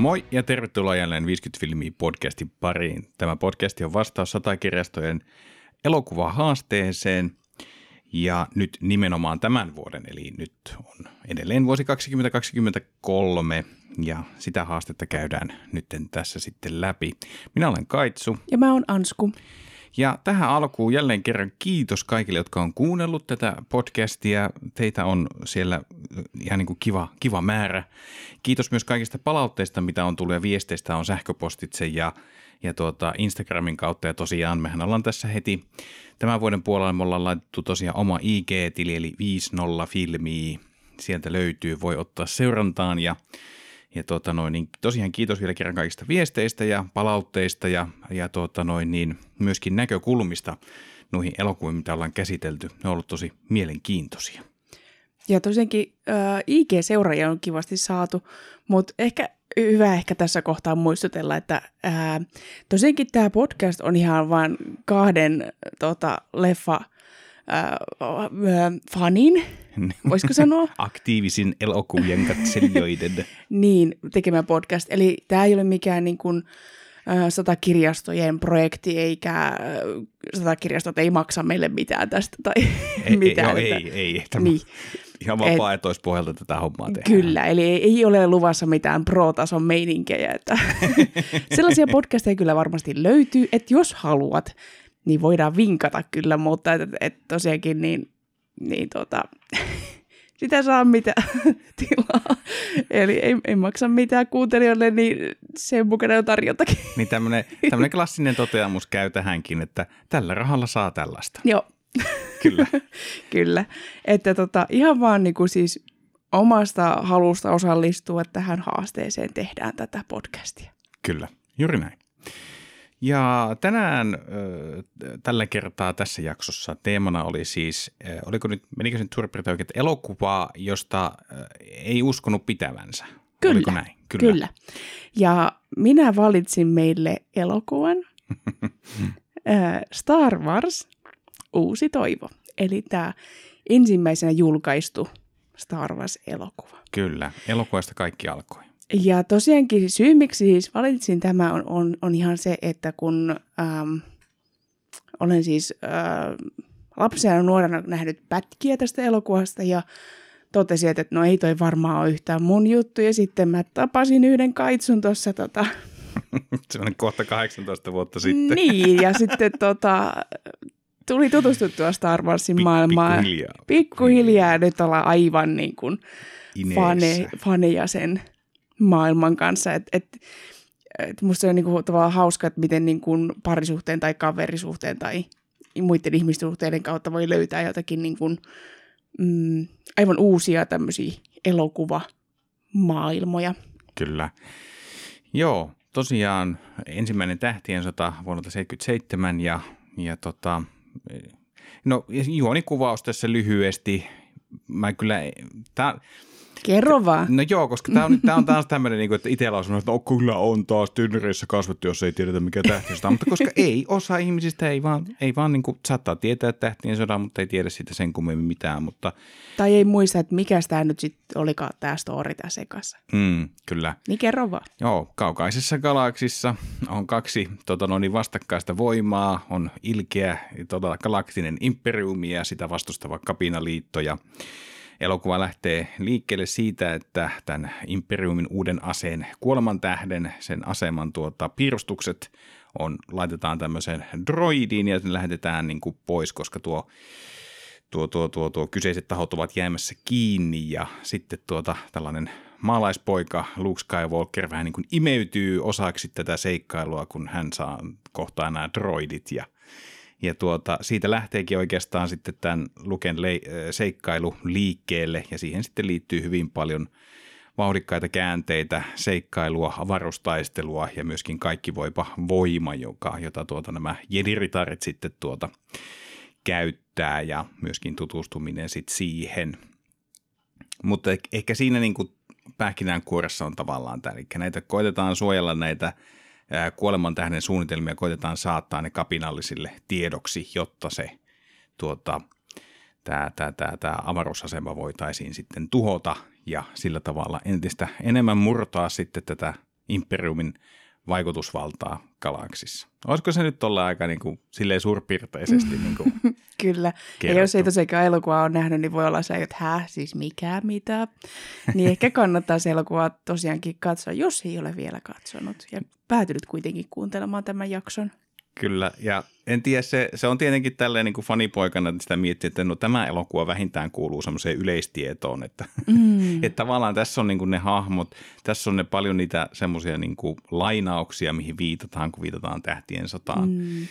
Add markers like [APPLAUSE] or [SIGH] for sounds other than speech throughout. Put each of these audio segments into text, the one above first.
Moi ja tervetuloa jälleen 50 filmiä podcastin pariin. Tämä podcast on vastaus satakirjastojen elokuvahaasteeseen ja nyt nimenomaan tämän vuoden, eli nyt on edelleen vuosi 2023 ja sitä haastetta käydään nyt tässä sitten läpi. Minä olen Kaitsu. Ja mä oon Ansku. Ja tähän alkuun jälleen kerran kiitos kaikille, jotka on kuunnellut tätä podcastia. Teitä on siellä ihan niin kuin kiva, kiva määrä. Kiitos myös kaikista palautteista, mitä on tullut ja viesteistä on sähköpostitse ja, ja tuota Instagramin kautta. Ja tosiaan mehän ollaan tässä heti tämän vuoden puolella me ollaan laitettu tosiaan oma IG-tili eli 50 filmiä. Sieltä löytyy, voi ottaa seurantaan ja ja tuota noin, niin tosiaan kiitos vielä kerran kaikista viesteistä ja palautteista ja, ja tuota noin, niin myöskin näkökulmista noihin elokuviin, mitä ollaan käsitelty. Ne on ollut tosi mielenkiintoisia. Ja tosiaankin äh, IG-seuraajia on kivasti saatu, mutta ehkä hyvä ehkä tässä kohtaa muistutella, että äh, tosiaankin tämä podcast on ihan vain kahden tota, leffa fanin, voisiko sanoa? [LAUGHS] Aktiivisin elokuvien katselijoiden. [LAUGHS] niin, tekemä podcast. Eli tämä ei ole mikään niin kuin, satakirjastojen projekti, eikä satakirjastot ei maksa meille mitään tästä tai [LAUGHS] ei, mitään. Ei, ei, ei, ei. Tämä niin. Ihan vapaaehtoispohjalta tätä hommaa tehdään. Kyllä, eli ei, ei ole luvassa mitään pro-tason meininkejä. Että sellaisia podcasteja kyllä varmasti löytyy, että jos haluat, niin voidaan vinkata kyllä, mutta et, et tosiaankin niin, niin tota, [LAUGHS] sitä saa mitä [LAUGHS] tilaa. Eli ei, ei maksa mitään kuuntelijoille, niin sen mukana on tarjontakin. [LAUGHS] Niin tämmöinen, klassinen toteamus käy tähänkin, että tällä rahalla saa tällaista. Joo. Kyllä. Kyllä. Että tota, ihan vaan niin kuin siis omasta halusta osallistua tähän haasteeseen tehdään tätä podcastia. Kyllä, juuri näin. Ja tänään tällä kertaa tässä jaksossa teemana oli siis, oliko nyt, menikö se nyt suurin piirtein oikein, elokuvaa, josta ei uskonut pitävänsä. Kyllä, Oliko näin? Kyllä. kyllä. Ja minä valitsin meille elokuvan [LAUGHS] Star Wars Uusi toivo. Eli tämä ensimmäisenä julkaistu Star Wars-elokuva. Kyllä, elokuvasta kaikki alkoi. Ja tosiaankin syy, miksi siis valitsin tämä, on, on, on ihan se, että kun ähm, olen siis äh, lapsena ja nuorena nähnyt pätkiä tästä elokuvasta ja totesin, että no ei toi varmaan ole yhtään mun juttu. Ja sitten mä tapasin yhden kaitsun tuossa tota... [LAUGHS] Sellainen kohta 18 vuotta sitten. Niin, ja [LAUGHS] sitten tota, tuli tutustuttua Star Warsin Pik- maailmaan. Pikkuhiljaa. Pikkuhiljaa. Nyt ollaan aivan niin kuin fane, faneja sen maailman kanssa. Et, et, et musta se on niinku tavallaan hauska, että miten niinku parisuhteen tai kaverisuhteen tai muiden ihmissuhteiden kautta voi löytää jotakin niinku, mm, aivan uusia tämmöisiä elokuvamaailmoja. Kyllä. Joo, tosiaan ensimmäinen tähtien sota vuonna 1977 ja, ja tota, no juonikuvaus tässä lyhyesti. Mä kyllä, tää, Kerro vaan. No joo, koska tämä on, tää on [LAUGHS] taas tämmöinen, niin että itsellä on sanonut, että no, kyllä on taas tynnyreissä kasvattu, jos ei tiedetä mikä tähti on. Mutta koska [LAUGHS] ei osa ihmisistä, ei vaan, ei vaan niin kuin, saattaa tietää tähtien sodan, mutta ei tiedä siitä sen kummemmin mitään. Mutta... Tai ei muista, että mikä tämä nyt sitten olikaan tämä story tässä sekassa. Mm, kyllä. Niin kerro vaan. Joo, kaukaisessa galaksissa on kaksi tota, no niin vastakkaista voimaa, on ilkeä tota, galaktinen imperiumi ja sitä vastustava kapinaliitto ja Elokuva lähtee liikkeelle siitä, että tämän Imperiumin uuden aseen kuolemantähden, sen aseman tuota, piirustukset on, laitetaan tämmöiseen droidiin ja ne lähetetään niin kuin pois, koska tuo tuo, tuo, tuo, tuo kyseiset tahot ovat jäämässä kiinni ja sitten tuota, tällainen maalaispoika Luke Skywalker vähän niin kuin imeytyy osaksi tätä seikkailua, kun hän saa kohtaa nämä droidit ja ja tuota, siitä lähteekin oikeastaan sitten tämän Luken le- seikkailu liikkeelle ja siihen sitten liittyy hyvin paljon vauhdikkaita käänteitä, seikkailua, avaruustaistelua ja myöskin kaikki voipa voima, joka, jota tuota nämä jediritarit sitten tuota käyttää ja myöskin tutustuminen sitten siihen. Mutta ehkä siinä niin kuin pähkinänkuoressa on tavallaan tämä, eli näitä koitetaan suojella näitä kuoleman tähden suunnitelmia koitetaan saattaa ne kapinallisille tiedoksi, jotta se tuota, tämä, tämä, tämä, tämä avaruusasema voitaisiin sitten tuhota ja sillä tavalla entistä enemmän murtaa sitten tätä Imperiumin vaikutusvaltaa galaksissa. Olisiko se nyt olla aika niin kuin, silleen suurpiirteisesti niin kuin [LAUGHS] Kyllä. kerrottu? Ja jos ei tosiaan elokuva ole nähnyt, niin voi olla se, että hä, siis mikä, mitä. Niin ehkä kannattaa se elokuva tosiaankin katsoa, jos ei ole vielä katsonut. Ja päätynyt kuitenkin kuuntelemaan tämän jakson. Kyllä, ja en tiedä, se, se on tietenkin tälleen niin kuin fanipoikana, sitä miettii, että no tämä elokuva vähintään kuuluu semmoiseen yleistietoon, että, mm. [LAUGHS] että tavallaan tässä on niin kuin ne hahmot, tässä on ne paljon niitä semmoisia niin kuin lainauksia, mihin viitataan, kun viitataan tähtien sotaan mm.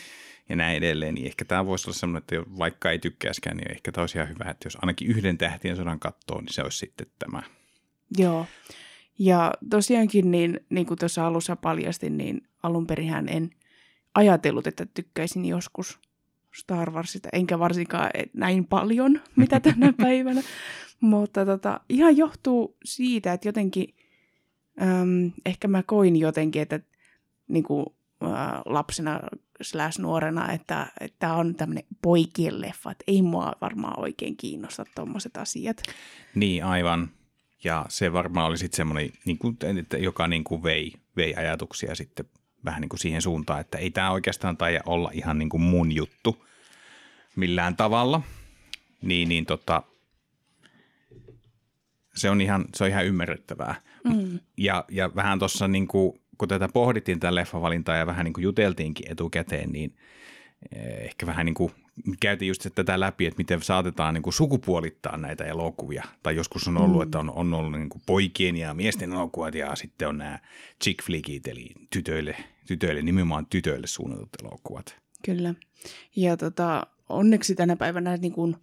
Ja näin edelleen, niin ehkä tämä voisi olla semmoinen, että vaikka ei tykkäiskään, niin ehkä tämä olisi ihan hyvä, että jos ainakin yhden tähtien sodan katsoo, niin se olisi sitten tämä. Joo. Ja tosiaankin, niin, niin kuin tuossa alussa paljastin, niin alun perinhän en ajatellut, että tykkäisin joskus Star Warsista, enkä varsinkaan näin paljon, [LAUGHS] mitä tänä [LAUGHS] päivänä. Mutta tota, ihan johtuu siitä, että jotenkin, äm, ehkä mä koin jotenkin, että niin kuin, ä, lapsena slash nuorena, että tämä on tämmöinen poikien leffa, että ei mua varmaan oikein kiinnosta tuommoiset asiat. Niin, aivan. Ja se varmaan oli sitten semmoinen, niin kuin, että joka niin kuin vei, vei ajatuksia sitten vähän niin kuin siihen suuntaan, että ei tämä oikeastaan taida olla ihan niin kuin mun juttu millään tavalla. Niin, niin tota, se on ihan, se on ihan ymmärrettävää. Mm. Ja, ja vähän tuossa niin kuin, kun tätä pohdittiin tätä leffavalintaa ja vähän niin kuin juteltiinkin etukäteen, niin eh, ehkä vähän niin kuin käytiin just tätä läpi, että miten saatetaan niin kuin sukupuolittaa näitä elokuvia. Tai joskus on ollut, mm. että on, on ollut niin kuin poikien ja miesten elokuvat ja sitten on nämä chick flickit, eli tytöille, tytöille, nimenomaan tytöille suunnatut elokuvat. Kyllä. Ja tota, onneksi tänä päivänä niin kuin,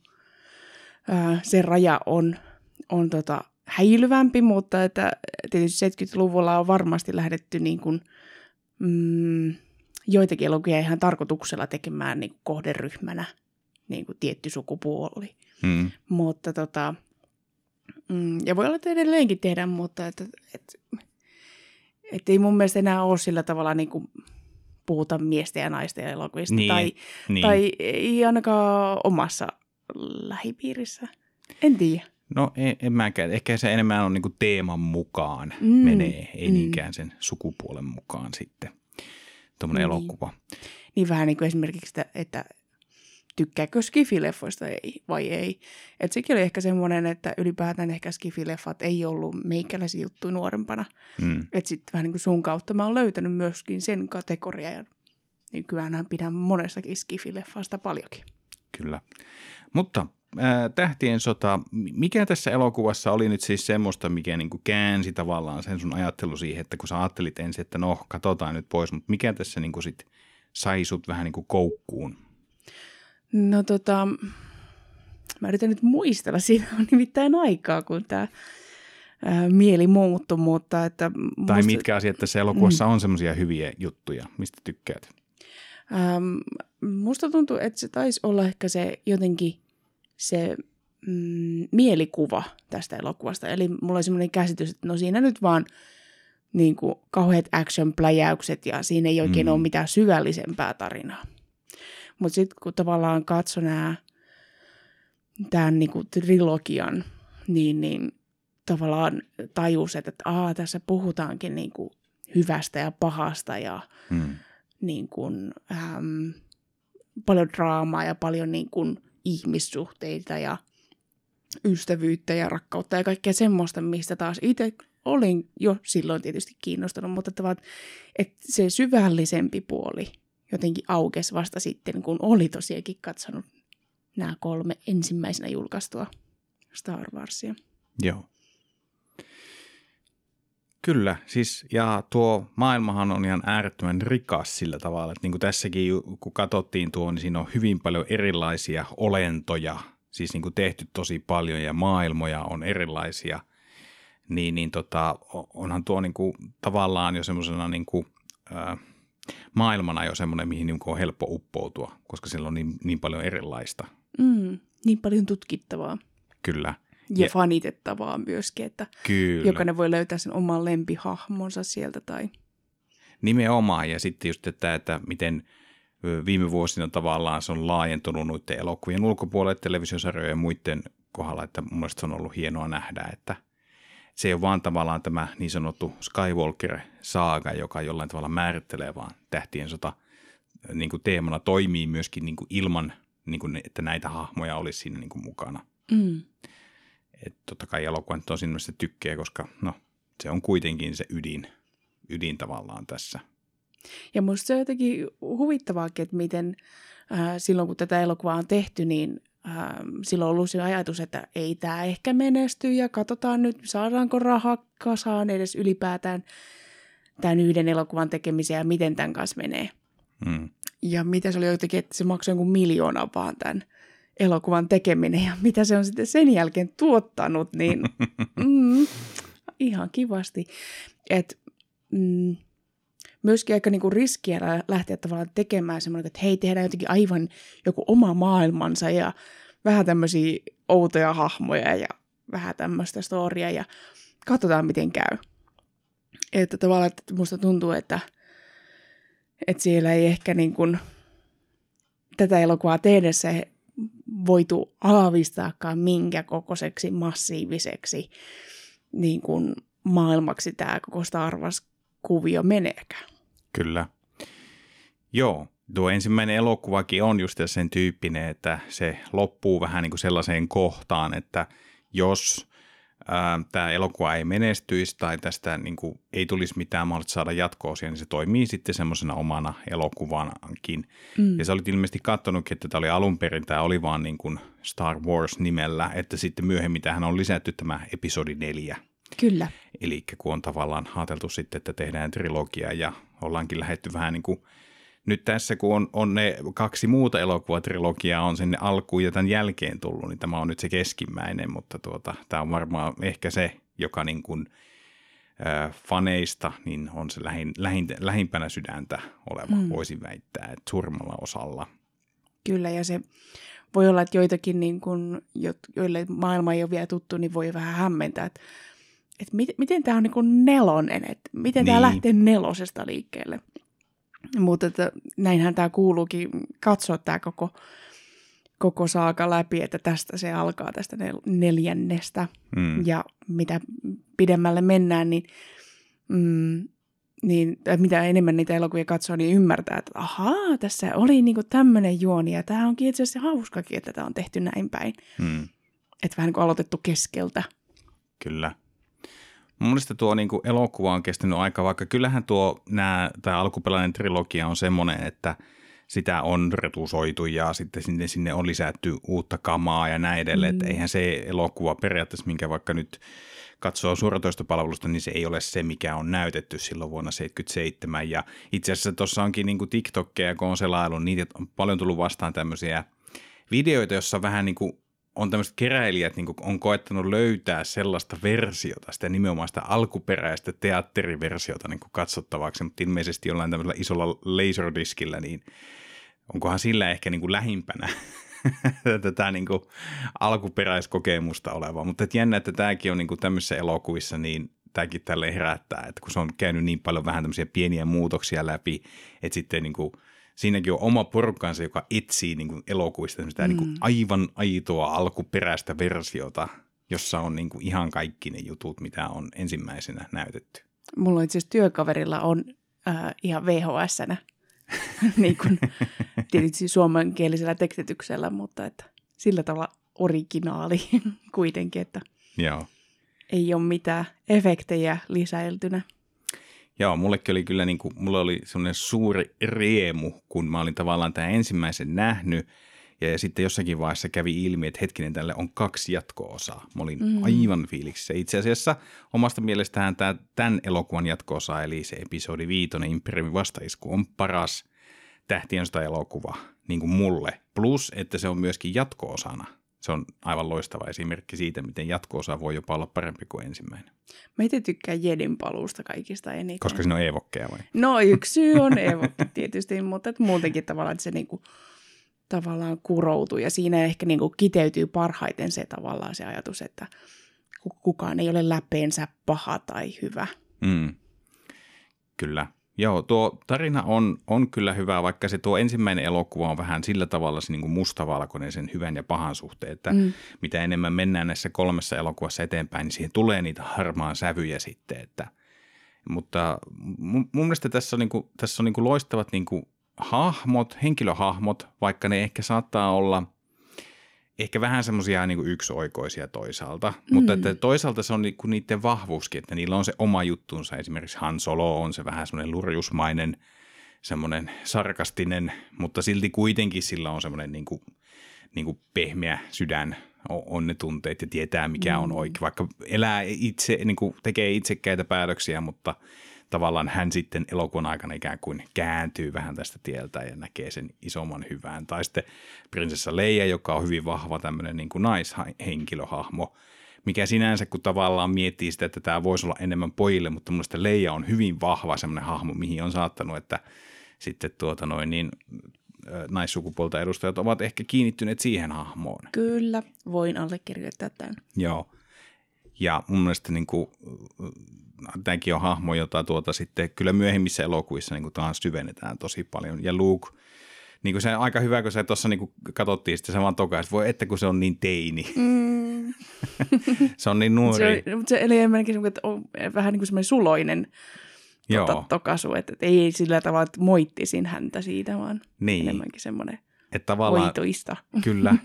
ää, se raja on, on tota, häilyvämpi, mutta että tietysti 70-luvulla on varmasti lähdetty niin kuin, mm, joitakin elokuvia ihan tarkoituksella tekemään niin kuin kohderyhmänä niin kuin tietty sukupuoli. Hmm. Mutta tota, mm, ja voi olla, että edelleenkin tehdään, mutta että, että, että ei mun mielestä enää ole sillä tavalla niin kuin puhuta miesten ja naisten elokuvista. Niin, tai, niin. tai ei ainakaan omassa lähipiirissä. En tiedä. No en, en mäkään. Ehkä se enemmän on niinku teeman mukaan Mm, menee, ei mm. niinkään sen sukupuolen mukaan sitten tuommoinen Niin. elokuva. Niin vähän niin kuin esimerkiksi, että, että tykkääkö skifileffoista ei, vai ei. Et sekin oli ehkä semmoinen, että ylipäätään ehkä skifileffat ei ollut meikäläisiä juttu nuorempana. Mm. Että sitten vähän niin kuin sun kautta mä oon löytänyt myöskin sen kategorian. Ja nykyään pidän monestakin skifileffasta paljonkin. Kyllä. Mutta Tähtien sota, mikä tässä elokuvassa oli nyt siis semmoista, mikä niin kuin käänsi tavallaan sen sun ajattelu siihen, että kun sä ajattelit ensin, että no, katsotaan nyt pois, mutta mikä tässä niin kuin sit sai sut vähän niin kuin koukkuun? No tota, mä yritän nyt muistella, siinä on nimittäin aikaa, kun tämä mieli muuttui, mutta että... Tai musta- mitkä asiat tässä elokuvassa on semmoisia hyviä juttuja, mistä tykkäät? Ähm, musta tuntuu, että se taisi olla ehkä se jotenkin se mm, mielikuva tästä elokuvasta. Eli mulla oli semmoinen käsitys, että no siinä nyt vaan niin kuin, kauheat action-pläjäykset ja siinä ei oikein Mm. mm. ole mitään syvällisempää tarinaa. Mutta sitten kun tavallaan katso nämä, tämän niin kuin trilogian, niin, niin tavallaan tajus, että, että aa, tässä puhutaankin niin kuin hyvästä ja pahasta ja Hmm. niin kuin, ähm, paljon draamaa ja paljon niin kuin, ihmissuhteita ja ystävyyttä ja rakkautta ja kaikkea semmoista, mistä taas itse olin jo silloin tietysti kiinnostunut, mutta tavat, että se syvällisempi puoli jotenkin aukesi vasta sitten, kun oli tosiaankin katsonut nämä kolme ensimmäisenä julkaistua Star Warsia. Joo. Kyllä, siis ja tuo maailmahan on ihan äärettömän rikas sillä tavalla, että niin kuin tässäkin kun katsottiin tuo, niin siinä on hyvin paljon erilaisia olentoja, siis niin kuin tehty tosi paljon ja maailmoja on erilaisia, niin, niin tota, onhan tuo niin kuin tavallaan jo semmoisena niin kuin, ää, maailmana jo semmoinen, mihin niin kuin on helppo uppoutua, koska siellä on niin, niin paljon erilaista, Mm, niin paljon tutkittavaa. Kyllä. Ja, Ja- fanitettavaa myöskin, että Kyllä. jokainen voi löytää sen oman lempihahmonsa sieltä tai Nimenomaan, ja sitten just että, että miten viime vuosina tavallaan se on laajentunut noiden elokuvien ulkopuolelle, televisiosarjojen ja muiden kohdalla, että mun mielestä se on ollut hienoa nähdä, että, se ei ole vaan tavallaan tämä niin sanottu Skywalker-saaga, joka jollain tavalla määrittelee, vaan tähtien sota niin kuin teemana toimii myöskin niin kuin ilman, niin kuin, että näitä hahmoja olisi siinä niin kuin mukana. Mm. Että totta kai elokuva on siinä mielessä tykkää, koska no, se on kuitenkin se ydin, ydin tavallaan tässä. Ja musta se on jotenkin huvittavaakin, että miten äh, silloin kun tätä elokuvaa on tehty, niin äh, silloin on ollut se ajatus, että ei tämä ehkä menesty ja katsotaan nyt, saadaanko rahaa kasaan edes ylipäätään tämän yhden elokuvan tekemiseen ja miten tämän kanssa menee. Mm. Ja mitä se oli jotenkin, että se maksoi jonkun miljoona vaan tämän elokuvan tekeminen ja mitä se on sitten sen jälkeen tuottanut, niin [LAUGHS] mm, ihan kivasti. Et, mm, myöskin aika niinku riskiä lähteä tavallaan tekemään semmoinen, että hei, tehdään jotenkin aivan joku oma maailmansa ja vähän tämmöisiä outoja hahmoja ja vähän tämmöistä storia ja katsotaan miten käy. Että tavallaan että musta tuntuu, että, että siellä ei ehkä niin kuin tätä elokuvaa tehdessä voitu aavistaakaan minkä kokoiseksi massiiviseksi niin kuin maailmaksi tämä koko Star Wars-kuvio meneekään. Kyllä. Joo, tuo ensimmäinen elokuvakin on just sen tyyppinen, että se loppuu vähän niin kuin sellaiseen kohtaan, että jos tämä elokuva ei menestyisi tai tästä niin kuin, ei tulisi mitään mahdollista saada jatkoosia, niin se toimii sitten semmoisena omana elokuvankin. Mm. Ja sä olit ilmeisesti katsonutkin, että tämä oli alun perin, tämä oli vaan niin kuin Star Wars nimellä, että sitten myöhemmin tähän on lisätty tämä episodi neljä. Kyllä. Eli kun on tavallaan ajateltu sitten, että tehdään trilogia ja ollaankin lähetty vähän niin kuin nyt tässä, kun on, on ne kaksi muuta elokuvatrilogiaa on sinne alkuun ja tämän jälkeen tullut, niin tämä on nyt se keskimmäinen, mutta tuota, tämä on varmaan ehkä se, joka niin kuin, äh, faneista niin on se lähin, lähin, lähimpänä sydäntä oleva, mm. voisin väittää, että suurimmalla osalla. Kyllä, ja se voi olla, että joitakin, niin kuin, joille maailma ei ole vielä tuttu, niin voi vähän hämmentää, että, että miten, miten tämä on niin kuin nelonen, että miten niin. tämä lähtee nelosesta liikkeelle. Mutta että näinhän tämä kuuluukin katsoa tämä koko, koko saaka läpi, että tästä se alkaa tästä neljännestä. Mm. Ja mitä pidemmälle mennään, niin, mm, niin mitä enemmän niitä elokuvia katsoo, niin ymmärtää, että ahaa, tässä oli niinku tämmöinen juoni ja tämä onkin itse asiassa hauskakin, että tämä on tehty näin päin. Mm. Että vähän niin kuin aloitettu keskeltä. Kyllä. Mun mielestä tuo niin kuin elokuva on kestänyt aika, vaikka kyllähän tuo nämä, tämä alkuperäinen trilogia on semmoinen, että sitä on retusoitu ja sitten sinne, sinne on lisätty uutta kamaa ja näin edelleen. Mm. Että eihän se elokuva periaatteessa, minkä vaikka nyt katsoo suoratoistopalvelusta, niin se ei ole se, mikä on näytetty silloin vuonna 1977. Ja itse asiassa tuossa onkin niin kuin TikTokkeja, kun on selailu, niitä on paljon tullut vastaan tämmöisiä videoita, jossa vähän niin kuin on tämmöiset keräilijät niin on koettanut löytää sellaista versiota, sitä nimenomaan sitä alkuperäistä teatteriversiota niin katsottavaksi, mutta ilmeisesti jollain tämmöisellä isolla laserdiskillä, niin onkohan sillä ehkä niin lähimpänä [LAUGHS] tätä niin kuin alkuperäiskokemusta olevaa. Mutta et jännä, että tämäkin on niin kuin tämmöisissä elokuvissa, niin tämäkin tälle herättää, että kun se on käynyt niin paljon vähän tämmöisiä pieniä muutoksia läpi, että sitten niin kuin – siinäkin on oma porukkansa, joka etsii niin kuin elokuvista mm. niin kuin aivan aitoa alkuperäistä versiota, jossa on niin kuin ihan kaikki ne jutut, mitä on ensimmäisenä näytetty. Mulla itse asiassa työkaverilla on äh, ihan VHS-nä, [LAUGHS] niin kuin, [LAUGHS] tietysti suomenkielisellä tekstityksellä, mutta että sillä tavalla originaali [LAUGHS] kuitenkin, että Joo. ei ole mitään efektejä lisäiltynä. Joo, mullekin oli kyllä niin kuin, mulla oli semmoinen suuri riemu, kun mä olin tavallaan tämän ensimmäisen nähnyt, ja, sitten jossakin vaiheessa kävi ilmi, että hetkinen, tälle on kaksi jatko-osaa. Mä olin mm. aivan fiiliksissä. Itse asiassa omasta mielestähän tämä, tämän elokuvan jatko-osa, eli se episodi viitonen Imperiumin vastaisku, on paras tähtien elokuva niin kuin mulle. Plus, että se on myöskin jatko-osana se on aivan loistava esimerkki siitä, miten jatko-osa voi jopa olla parempi kuin ensimmäinen. Mä itse tykkään Jedin paluusta kaikista eniten. Koska siinä on evokkeja vai? No yksi syy on evokki [LAUGHS] tietysti, mutta että muutenkin tavallaan, että se niinku, tavallaan kuroutuu ja siinä ehkä niinku kiteytyy parhaiten se tavallaan se ajatus, että kukaan ei ole läpeensä paha tai hyvä. Mm. Kyllä. Joo, tuo tarina on, on kyllä hyvä, vaikka se tuo ensimmäinen elokuva on vähän sillä tavalla se niin kuin mustavalkoinen sen hyvän ja pahan suhteen, että mm. mitä enemmän mennään näissä kolmessa elokuvassa eteenpäin, niin siihen tulee niitä harmaan sävyjä sitten, että mutta mun, mun mielestä tässä on, niin kuin, tässä on niin kuin loistavat niin kuin hahmot, henkilöhahmot, vaikka ne ehkä saattaa olla – ehkä vähän semmoisia niin yksioikoisia toisaalta, mm. mutta että toisaalta se on niin kuin niiden vahvuuskin, että niillä on se oma juttunsa. Esimerkiksi Han Solo on se vähän semmoinen lurjusmainen, semmoinen sarkastinen, mutta silti kuitenkin sillä on semmoinen niin kuin, niin kuin pehmeä sydän, on ne tunteet ja tietää mikä mm. on oikein, vaikka elää itse, niin kuin tekee itsekkäitä päätöksiä, mutta – tavallaan hän sitten elokuvan aikana ikään kuin kääntyy vähän tästä tieltä ja näkee sen isomman hyvän. Tai sitten prinsessa Leija, joka on hyvin vahva tämmöinen niin kuin naishenkilöhahmo, mikä sinänsä, kun tavallaan miettii sitä, että tämä voisi olla enemmän pojille, mutta mun mielestä Leija on hyvin vahva semmoinen hahmo, mihin on saattanut, että sitten tuota noin niin naissukupuolta edustajat ovat ehkä kiinnittyneet siihen hahmoon. Kyllä, voin allekirjoittaa tämän. Joo. Ja mun mielestä niin kuin, tämäkin on hahmo, jota tuota sitten kyllä myöhemmissä elokuvissa niin kuin taas syvennetään tosi paljon. Ja Luke, niin kuin se on aika hyvä, kun se tuossa niin katsottiin sitten saman tokaan, että voi että kun se on niin teini. Mm. [LAUGHS] se on niin nuori. Se, mutta se eli enemmänkin että on vähän niin kuin semmoinen suloinen tuota, tokasu, että, että ei sillä tavalla, että moittisin häntä siitä, vaan niin. enemmänkin semmoinen että tavallaan. Kyllä, [LAUGHS]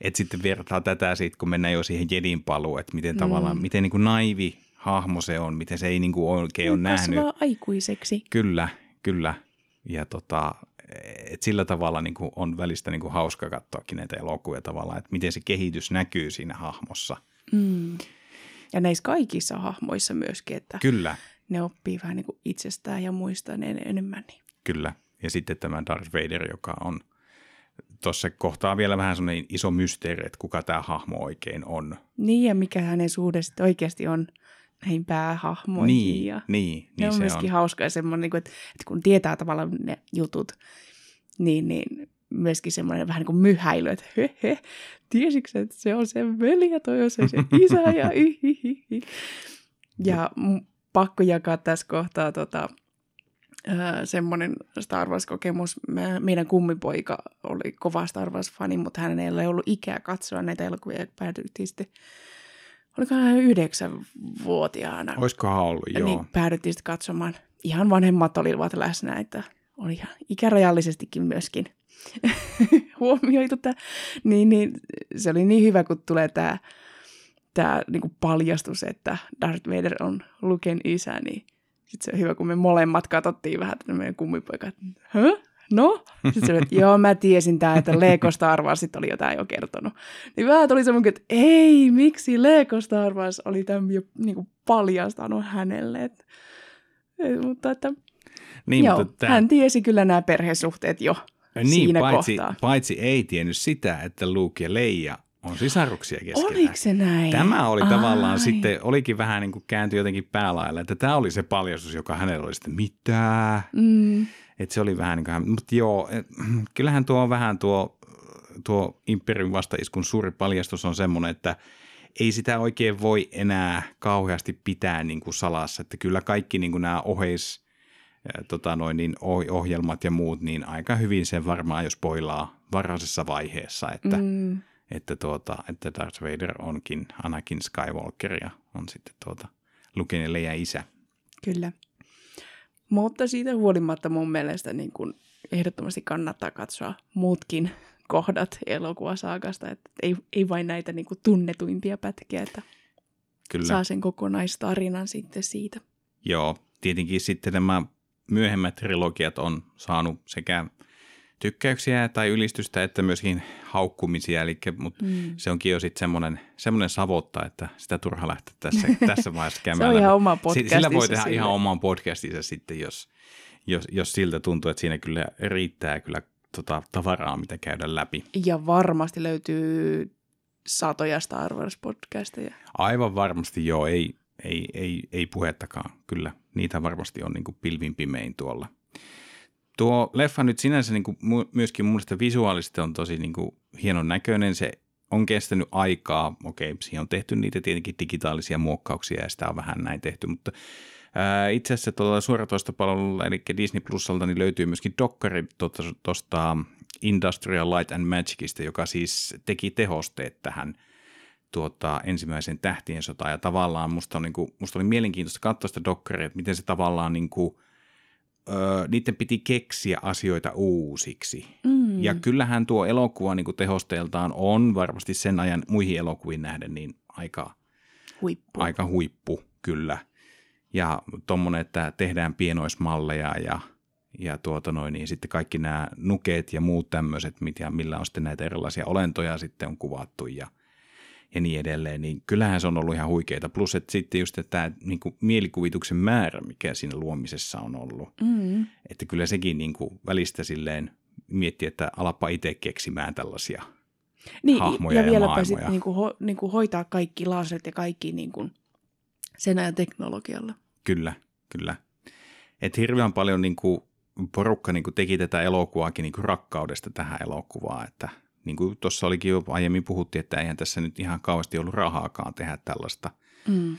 että sitten vertaa tätä siitä, kun mennään jo siihen Jedin paluun, että miten mm. tavallaan, miten niin kuin naivi hahmo se on, miten se ei niin kuin oikein ole nähnyt. aikuiseksi. Kyllä, kyllä. Ja tota, et sillä tavalla niin kuin on välistä niin kuin hauska katsoakin näitä elokuvia tavallaan, että miten se kehitys näkyy siinä hahmossa. Mm. Ja näissä kaikissa hahmoissa myöskin, että Kyllä. ne oppii vähän niin kuin itsestään ja muistaa ne enemmän. Niin. Kyllä. Ja sitten tämä Darth Vader, joka on tuossa kohtaa vielä vähän semmoinen iso mysteeri, että kuka tämä hahmo oikein on. Niin, ja mikä hänen suhde oikeasti on näihin päähahmoihin. Niin, ja niin, niin on se myöskin on. hauskaa semmoinen, niin että, että kun tietää tavallaan ne jutut, niin, niin myöskin semmoinen vähän niin kuin myhäily, että he, he tiesikö että se on se veli ja toi on se, se [LAUGHS] isä ja ihihihi. Ja pakko jakaa tässä kohtaa tota, semmoinen Star Wars-kokemus. Meidän kummipoika oli kova Star Wars-fani, mutta hänellä ei ollut ikää katsoa näitä elokuvia päädyttiin sitten olikohan yhdeksänvuotiaana. Olisikohan ollut, joo. Niin päädyttiin sitten katsomaan. Ihan vanhemmat olivat läsnä, että oli ihan ikärajallisestikin myöskin [LAUGHS] huomioitu tämä. Niin, niin, se oli niin hyvä, kun tulee tämä tämä niinku paljastus, että Darth Vader on Luken isä, niin sitten se on hyvä, kun me molemmat katsottiin vähän tänne meidän kummipoika, että no? Sitten se että joo, mä tiesin tämä, että Lego Star Wars oli jotain jo kertonut. Niin vähän tuli semmoinen, että ei, miksi Lego Star Wars oli tämän jo niin kuin paljastanut hänelle. Et, mutta että, niin, joo, mutta tämä... hän tiesi kyllä nämä perhesuhteet jo niin, siinä paitsi, kohtaa. paitsi ei tiennyt sitä, että Luke ja Leija on sisaruksia keskenään. Oliko se näin? Tämä oli Ai. tavallaan sitten, olikin vähän niin kuin kääntyi jotenkin päälailla, että tämä oli se paljastus, joka hänellä oli sitten, mitä? Mm. Että se oli vähän niin kuin, mutta joo, kyllähän tuo on vähän tuo, tuo Imperium vastaiskun suuri paljastus on semmoinen, että ei sitä oikein voi enää kauheasti pitää niin kuin salassa, että kyllä kaikki niin kuin nämä oheis, tota noin, niin ohjelmat ja muut, niin aika hyvin sen varmaan jos poilaa varhaisessa vaiheessa, että, mm. Että, tuota, että Darth Vader onkin Anakin Skywalker ja on sitten tuota Luken ja isä. Kyllä. Mutta siitä huolimatta mun mielestä niin kun ehdottomasti kannattaa katsoa muutkin kohdat elokuvasaakasta, että ei, ei vain näitä niin kuin tunnetuimpia pätkiä, että Kyllä. saa sen kokonaistarinan sitten siitä. Joo, tietenkin sitten nämä myöhemmät trilogiat on saanut sekä tykkäyksiä tai ylistystä, että myöskin haukkumisia, eli, mutta mm. se onkin jo sitten semmoinen, semmoinen savotta, että sitä turha lähteä tässä, [LAUGHS] tässä vaiheessa käymään. se on ihan oma podcastinsa. Sillä voi tehdä sille. ihan oman podcastinsa sitten, jos, jos, jos siltä tuntuu, että siinä kyllä riittää kyllä tota, tavaraa, mitä käydä läpi. Ja varmasti löytyy satoja Star Wars-podcasteja. Aivan varmasti joo, ei, ei, ei, ei puhettakaan, kyllä. Niitä varmasti on niin kuin pilvin pimein tuolla. Tuo leffa nyt sinänsä niin kuin myöskin mun mielestä visuaalisesti on tosi niin kuin hienon näköinen. Se on kestänyt aikaa. Okei, siihen on tehty niitä tietenkin digitaalisia muokkauksia ja sitä on vähän näin tehty, mutta itse asiassa tuolla suoratoistopalvelulla, eli Disney Plusalta, niin löytyy myöskin dokkari tuosta Industrial Light and Magicista, joka siis teki tehosteet tähän tuota, ensimmäisen tähtien sotaan. Ja tavallaan musta, on, niin kuin, musta oli mielenkiintoista katsoa sitä dokkaria, että miten se tavallaan niin kuin, öö, niiden piti keksiä asioita uusiksi. Mm. Ja kyllähän tuo elokuva niin tehosteeltaan on varmasti sen ajan muihin elokuviin nähden niin aika huippu, aika huippu kyllä. Ja tuommoinen, että tehdään pienoismalleja ja, ja tuota noin, niin sitten kaikki nämä nukeet ja muut tämmöiset, millä on sitten näitä erilaisia olentoja sitten on kuvattu ja, ja niin edelleen, niin kyllähän se on ollut ihan huikeita. Plus, että sitten just tämä niin kuin mielikuvituksen määrä, mikä siinä luomisessa on ollut. Mm. Että kyllä sekin niin kuin välistä silleen mietti, että alapa itse keksimään tällaisia niin, hahmoja ja, ja vieläpä sitten niin kuin, ho, niin kuin hoitaa kaikki laserit ja kaikki niin kuin sen ajan teknologialla. Kyllä, kyllä. Et hirveän paljon niin kuin porukka niin kuin teki tätä elokuvaakin niin kuin rakkaudesta tähän elokuvaan, että niin kuin tuossa olikin jo aiemmin puhuttiin, että eihän tässä nyt ihan kauheasti ollut rahaakaan tehdä tällaista mm.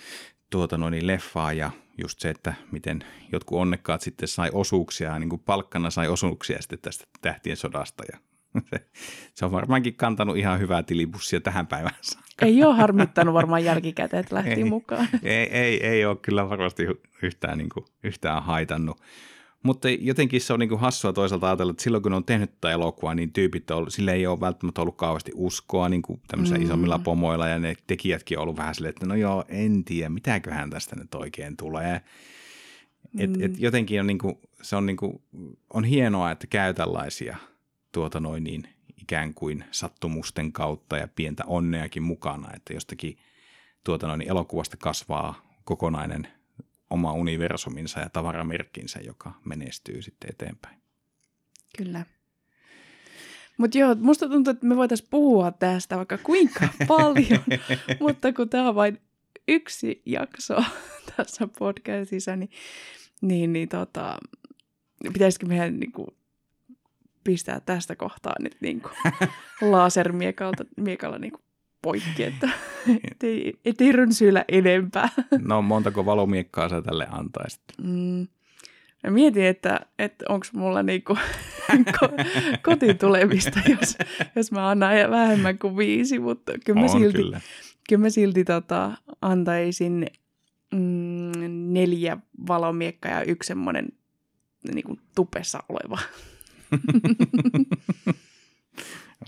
tuota noin niin leffaa ja just se, että miten jotkut onnekkaat sitten sai osuuksia, niin kuin palkkana sai osuuksia sitten tästä tähtien sodasta ja [LAUGHS] se, se on varmaankin kantanut ihan hyvää tilibussia tähän päivään saakka. Ei ole harmittanut varmaan jälkikäteen, että lähti ei, mukaan. Ei, ei, ei ole kyllä varmasti yhtään, niin kuin, yhtään haitannut. Mutta jotenkin se on niin kuin hassua toisaalta ajatella, että silloin kun on tehnyt tätä elokuvaa, niin tyypit on sille ei ole välttämättä ollut kauheasti uskoa niin kuin tämmöisillä mm. isommilla pomoilla ja ne tekijätkin on ollut vähän silleen, että no joo, en tiedä, mitäköhän tästä nyt oikein tulee. Et, mm. et jotenkin on, niin kuin, se on, niin kuin, on hienoa, että käy tällaisia – tuota noin niin ikään kuin sattumusten kautta ja pientä onneakin mukana, että jostakin tuota noin elokuvasta kasvaa kokonainen oma universuminsa ja tavaramerkkinsä, joka menestyy sitten eteenpäin. Kyllä. Mutta joo, musta tuntuu, että me voitaisiin puhua tästä vaikka kuinka [LAUGHS] paljon, mutta kun tämä on vain yksi jakso [LAUGHS] tässä podcastissa, niin, niin, niin tota, pitäisikö meidän niin kuin, pistää tästä kohtaa nyt [LAUGHS] niin kuin lasermiekalta miekalla niin kuin poikki, että [LAUGHS] ettei, ettei rönsyillä enempää. [LAUGHS] No montako valomiekkaa sä tälle antaisit? Mm. Mä mietin, että, että onko mulla niinku [LAUGHS] ko- kotiin tulemista, jos, jos mä annan vähemmän kuin viisi, mutta kyllä mä On, silti, kyllä. Kyllä mä silti tota, antaisin mm, neljä valomiekkaa ja yksi semmoinen niin tupessa oleva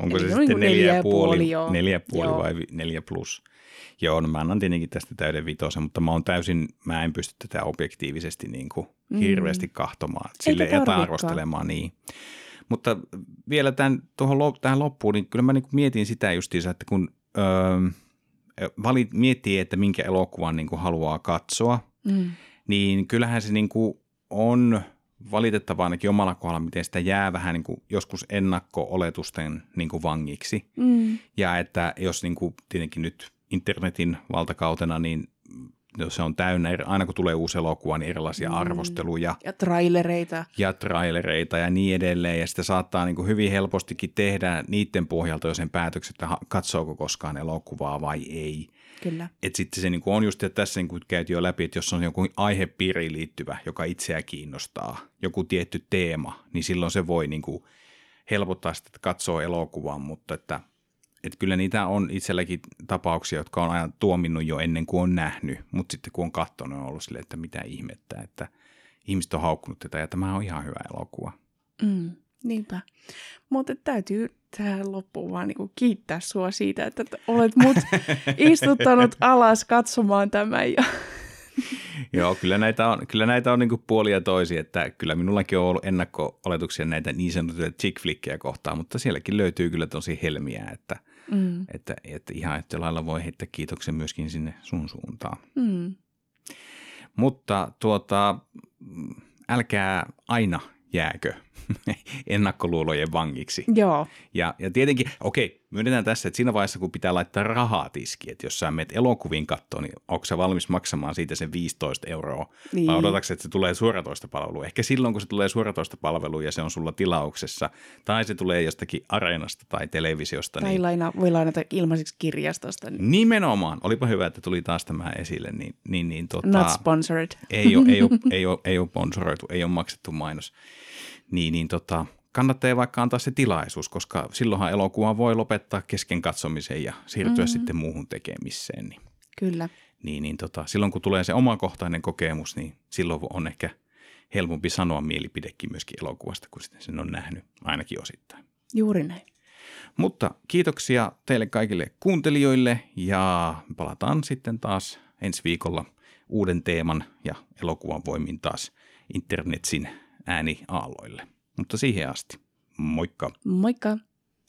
Onko Eli se sitten neljä, neljä puoli, puoli joo. neljä puoli joo. vai neljä plus? Joo, no mä annan tietenkin tästä täyden vitosen, mutta mä oon täysin, mä en pysty tätä objektiivisesti niin kuin mm. hirveästi kahtomaan, sille epäarvostelemaan niin. Mutta vielä tämän, tuohon, tähän loppuun, niin kyllä mä niin kuin mietin sitä justiinsa, että kun öö, valit, miettii, että minkä elokuvan niin kuin haluaa katsoa, mm. niin kyllähän se niin kuin on valitettavaa ainakin omalla kohdalla, miten sitä jää vähän niin kuin joskus ennakko-oletusten niin kuin vangiksi. Mm. Ja että jos niin kuin tietenkin nyt internetin valtakautena, niin se on täynnä, aina kun tulee uusi elokuva, niin erilaisia mm. arvosteluja. Ja trailereita. Ja trailereita ja niin edelleen. Ja sitä saattaa niin kuin hyvin helpostikin tehdä niiden pohjalta jo sen päätöksen, että katsooko koskaan elokuvaa vai ei. Kyllä. Että sitten se niin kuin on just, että tässä niin kuin käytiin jo läpi, että jos on joku aihepiiriin liittyvä, joka itseä kiinnostaa, joku tietty teema, niin silloin se voi niin kuin helpottaa sitä, että katsoo elokuvaa, mutta että, että kyllä niitä on itselläkin tapauksia, jotka on ajan tuominnut jo ennen kuin on nähnyt, mutta sitten kun on katsonut, on ollut silleen, että mitä ihmettä, että ihmiset on haukkunut tätä ja tämä on ihan hyvä elokuva. Mm, niinpä. Mutta täytyy tähän loppuun vaan niin kiittää sua siitä, että olet mut [LAUGHS] istuttanut alas katsomaan tämän. Ja... [LAUGHS] Joo, kyllä näitä on, kyllä näitä on niin puolia toisia, että kyllä minullakin on ollut ennakko-oletuksia näitä niin sanottuja chick flickkejä kohtaan, mutta sielläkin löytyy kyllä tosi helmiä, että, mm. että, että ihan että lailla voi heittää kiitoksen myöskin sinne sun suuntaan. Mm. Mutta tuota, älkää aina jääkö [LAUGHS] ennakkoluulojen vangiksi. Joo. Ja, ja tietenkin, okei, Myönnetään tässä, että siinä vaiheessa, kun pitää laittaa rahaa tiskiin, että jos sä menet elokuviin kattoon, niin onko sä valmis maksamaan siitä sen 15 euroa? Niin. Vai odotatko, että se tulee suoratoista palvelua? Ehkä silloin, kun se tulee suoratoista palvelua ja se on sulla tilauksessa, tai se tulee jostakin areenasta tai televisiosta. Tai niin... laina, voi lainata ilmaiseksi kirjastosta. Niin. Nimenomaan. Olipa hyvä, että tuli taas tämä esille. Niin, niin, niin, tota, Not sponsored. Ei ole, ei, ole, [LAUGHS] ei, ole, ei ole sponsoroitu, ei ole maksettu mainos. Niin, niin tota, kannattaa vaikka antaa se tilaisuus, koska silloinhan elokuva voi lopettaa kesken katsomisen ja siirtyä mm-hmm. sitten muuhun tekemiseen. Niin, Kyllä. Niin, niin tota, silloin kun tulee se omakohtainen kokemus, niin silloin on ehkä helpompi sanoa mielipidekin myöskin elokuvasta, kun sitten sen on nähnyt ainakin osittain. Juuri näin. Mutta kiitoksia teille kaikille kuuntelijoille ja palataan sitten taas ensi viikolla uuden teeman ja elokuvan voimin taas internetsin ääniaalloille. Mutta siihen asti. Moikka! Moikka!